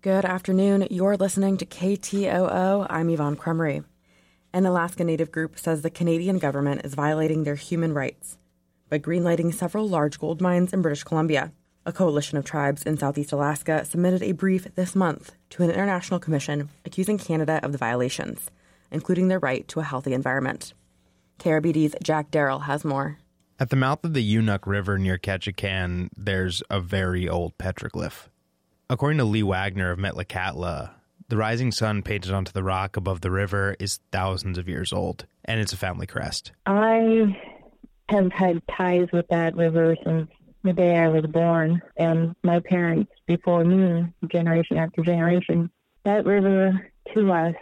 Good afternoon. You're listening to KTOO. I'm Yvonne Crumry. An Alaska Native group says the Canadian government is violating their human rights by greenlighting several large gold mines in British Columbia. A coalition of tribes in southeast Alaska submitted a brief this month to an international commission accusing Canada of the violations, including their right to a healthy environment. KRBD's Jack Darrell has more. At the mouth of the Unuk River near Ketchikan, there's a very old petroglyph. According to Lee Wagner of Metlakatla, the rising sun painted onto the rock above the river is thousands of years old, and it's a family crest. I have had ties with that river since the day I was born, and my parents before me, generation after generation. That river to us,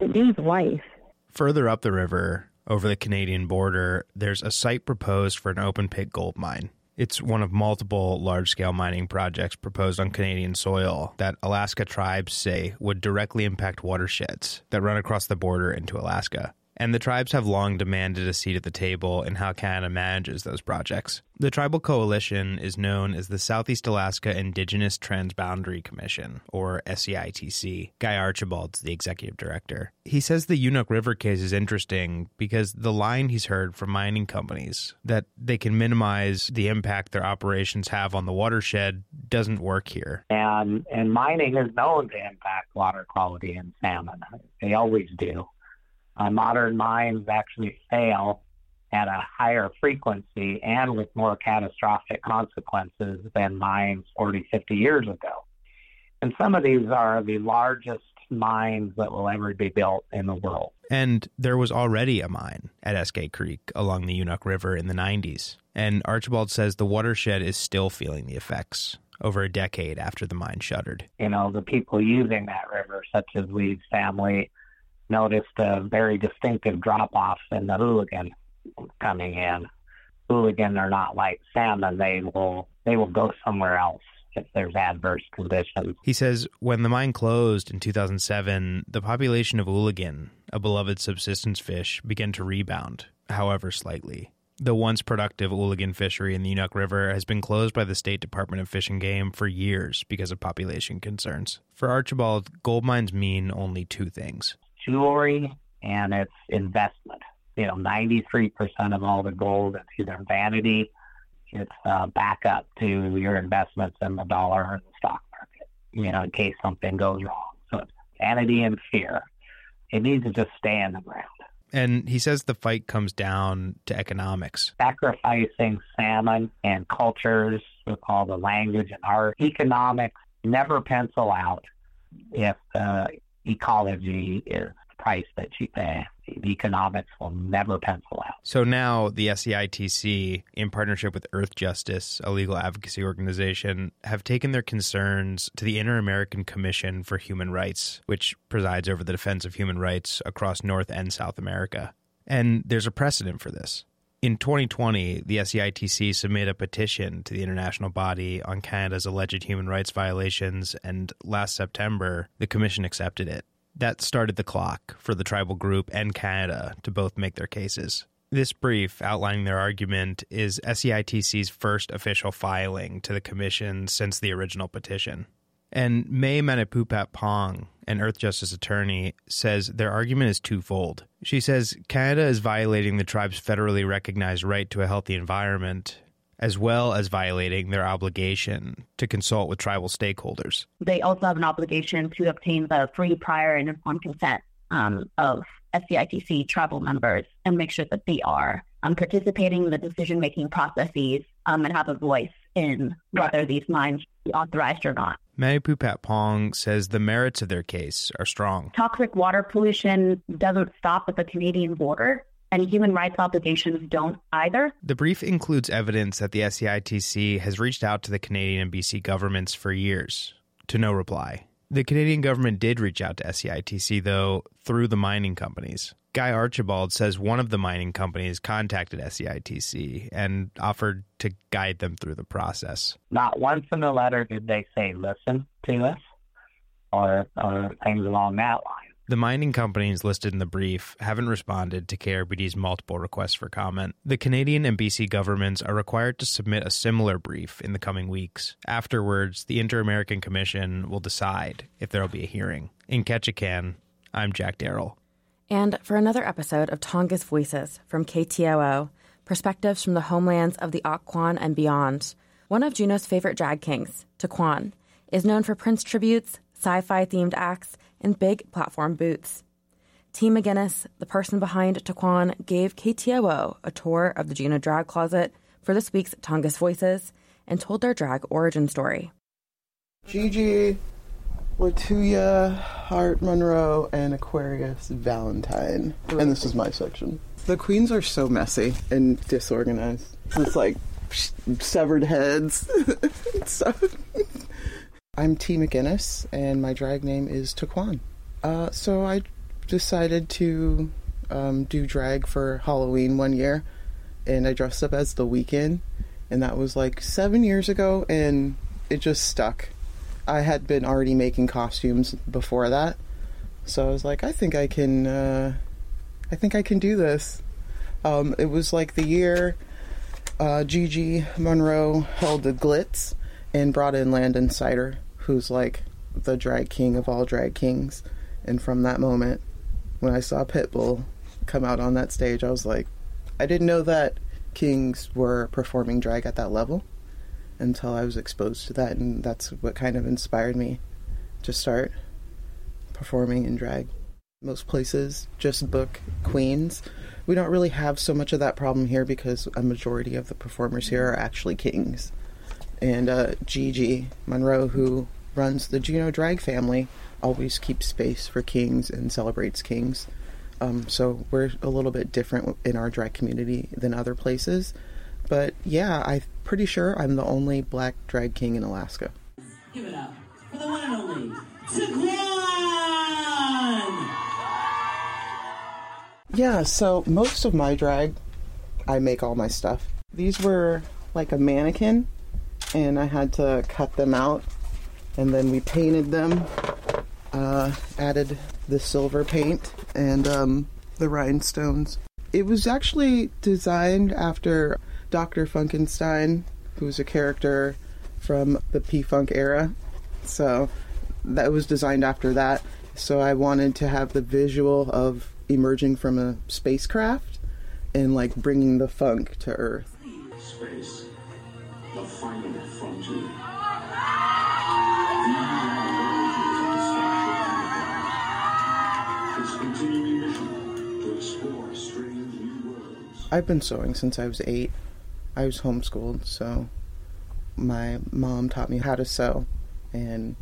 it means life. Further up the river, over the Canadian border, there's a site proposed for an open pit gold mine. It's one of multiple large scale mining projects proposed on Canadian soil that Alaska tribes say would directly impact watersheds that run across the border into Alaska. And the tribes have long demanded a seat at the table in how Canada manages those projects. The tribal coalition is known as the Southeast Alaska Indigenous Transboundary Commission, or SEITC. Guy Archibald's the executive director. He says the Unuk River case is interesting because the line he's heard from mining companies that they can minimize the impact their operations have on the watershed doesn't work here. And and mining is known to impact water quality and salmon. They always do. Uh, modern mines actually fail at a higher frequency and with more catastrophic consequences than mines 40, 50 years ago. And some of these are the largest mines that will ever be built in the world. And there was already a mine at Eskay Creek along the Unuk River in the 90s. And Archibald says the watershed is still feeling the effects over a decade after the mine shuttered. You know, the people using that river, such as Lee's family, noticed a very distinctive drop off in the hooligan coming in. Hooligan are not like salmon; they will they will go somewhere else if there's adverse conditions. He says when the mine closed in 2007, the population of hooligan, a beloved subsistence fish, began to rebound, however slightly. The once productive hooligan fishery in the Unuk River has been closed by the State Department of Fish and Game for years because of population concerns. For Archibald, gold mines mean only two things jewelry and it's investment. You know, 93% of all the gold is either vanity, it's uh, backup to your investments in the dollar or the stock market, you know, in case something goes wrong. So it's vanity and fear. It needs to just stay in the ground. And he says the fight comes down to economics. Sacrificing salmon and cultures with all the language and art, economics never pencil out if uh, ecology is the price that you pay. The economics will never pencil out. So now the SEITC, in partnership with Earthjustice, a legal advocacy organization, have taken their concerns to the Inter American Commission for Human Rights, which presides over the defense of human rights across North and South America. And there's a precedent for this. In 2020, the SEITC submitted a petition to the international body on Canada's alleged human rights violations, and last September, the Commission accepted it. That started the clock for the tribal group and Canada to both make their cases. This brief outlining their argument is SEITC's first official filing to the Commission since the original petition. And Mae Manupipatpong, an Earthjustice attorney, says their argument is twofold. She says Canada is violating the tribe's federally recognized right to a healthy environment, as well as violating their obligation to consult with tribal stakeholders. They also have an obligation to obtain the free, prior, and informed consent um, of SEITC tribal members and make sure that they are um, participating in the decision making processes um, and have a voice in whether these mines be authorized or not. Manupipatpong says the merits of their case are strong. Toxic water pollution doesn't stop at the Canadian border, and human rights obligations don't either. The brief includes evidence that the SEITC has reached out to the Canadian and BC governments for years, to no reply. The Canadian government did reach out to SEITC, though, through the mining companies. Guy Archibald says one of the mining companies contacted SEITC and offered to guide them through the process. Not once in the letter did they say, listen to us, or, or things along that line. The mining companies listed in the brief haven't responded to KRBD's multiple requests for comment. The Canadian and BC governments are required to submit a similar brief in the coming weeks. Afterwards, the Inter American Commission will decide if there will be a hearing. In Ketchikan, I'm Jack Darrell. And for another episode of Tongass Voices from KTOO, perspectives from the homelands of the Áak'w Kwáan and beyond, one of Juneau's favorite drag kings, Tyquan, is known for Prince tributes, sci fi themed acts, and big platform booths. T McInnis, the person behind Tyquan, gave KTOO a tour of the Juno Drag Closet for this week's Tongass Voices and told their drag origin story. Gigi, Latuya, Hart Monroe, and Aquarius Valentine. And this is my section. The queens are so messy and disorganized. It's like severed heads. so, I'm T. McInnis, and my drag name is Tyquan. Uh, so I decided to um, do drag for Halloween one year, and I dressed up as the Weeknd, and that was like seven years ago, and it just stuck. I had been already making costumes before that, so I was like, I think I can, uh, I think I can do this. Um, it was like the year uh, Gigi Monroe held the Glitz and brought in Landon Cider, who's like the drag king of all drag kings. And from that moment, when I saw Pitbull come out on that stage, I was like, I didn't know that kings were performing drag at that level until I was exposed to that, and that's what kind of inspired me to start performing in drag. Most places just book queens. We don't really have so much of that problem here because a majority of the performers here are actually kings and uh, Gigi Monroe, who runs the Juneau Drag family, always keeps space for kings and celebrates kings. Um, so we're a little bit different in our drag community than other places. But yeah, I'm pretty sure I'm the only black drag king in Alaska. Give it up for the one and only Yeah, so most of my drag, I make all my stuff. These were like a mannequin and I had to cut them out and then we painted them uh, added the silver paint and um, the rhinestones it was actually designed after dr funkenstein who was a character from the p-funk era so that was designed after that so i wanted to have the visual of emerging from a spacecraft and like bringing the funk to earth Space the final frontier. I've been sewing since I was eight. I was homeschooled, so my mom taught me how to sew, and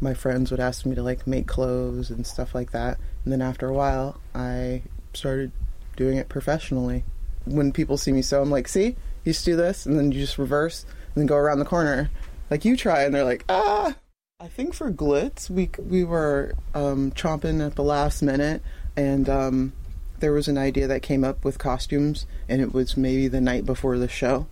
my friends would ask me to like make clothes and stuff like that. And then after a while, I started doing it professionally. When people see me sew, I'm like, "See, you just do this, and then you just reverse, and then go around the corner. Like you try, and they're like, ah. I think for Glitz, we we were um, chomping at the last minute, and um, there was an idea that came up with costumes, and it was maybe the night before the show.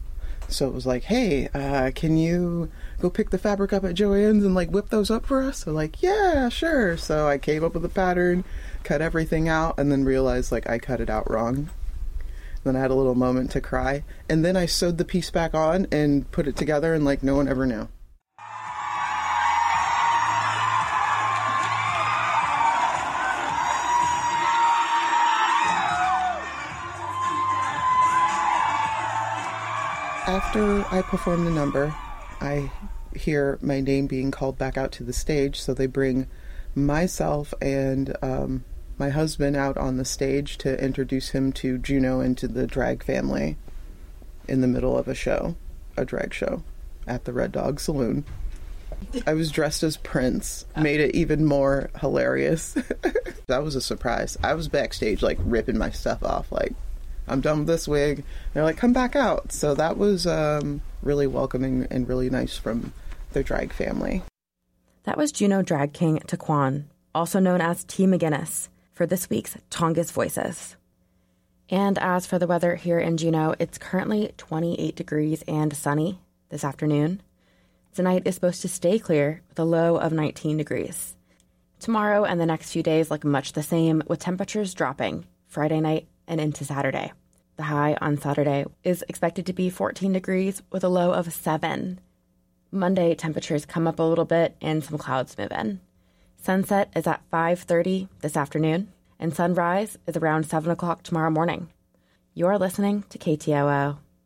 So it was like, hey, uh, can you go pick the fabric up at Joann's and like whip those up for us? So like, yeah, sure. So I came up with a pattern, cut everything out, and then realized like I cut it out wrong. Then I had a little moment to cry. And then I sewed the piece back on and put it together, and like no one ever knew. After I perform the number, I hear my name being called back out to the stage, so they bring myself and um, my husband out on the stage to introduce him to Juneau and to the drag family in the middle of a show, a drag show at the Red Dog Saloon. I was dressed as Prince, made it even more hilarious. that was a surprise. I was backstage, like ripping my stuff off, like, I'm done with this wig. And they're like, come back out. So that was um, really welcoming and really nice from the drag family. That was Juneau drag king Tyquan, also known as T. McInnis for this week's Tongass Voices. And as for the weather here in Juneau, it's currently 28 degrees and sunny this afternoon. Tonight is supposed to stay clear with a low of 19 degrees. Tomorrow and the next few days look much the same, with temperatures dropping Friday night and into Saturday. The high on Saturday is expected to be 14 degrees with a low of 7. Monday temperatures come up a little bit and some clouds move in. Sunset is at 5:30 this afternoon, and sunrise is around 7 o'clock tomorrow morning. You are listening to KTOO.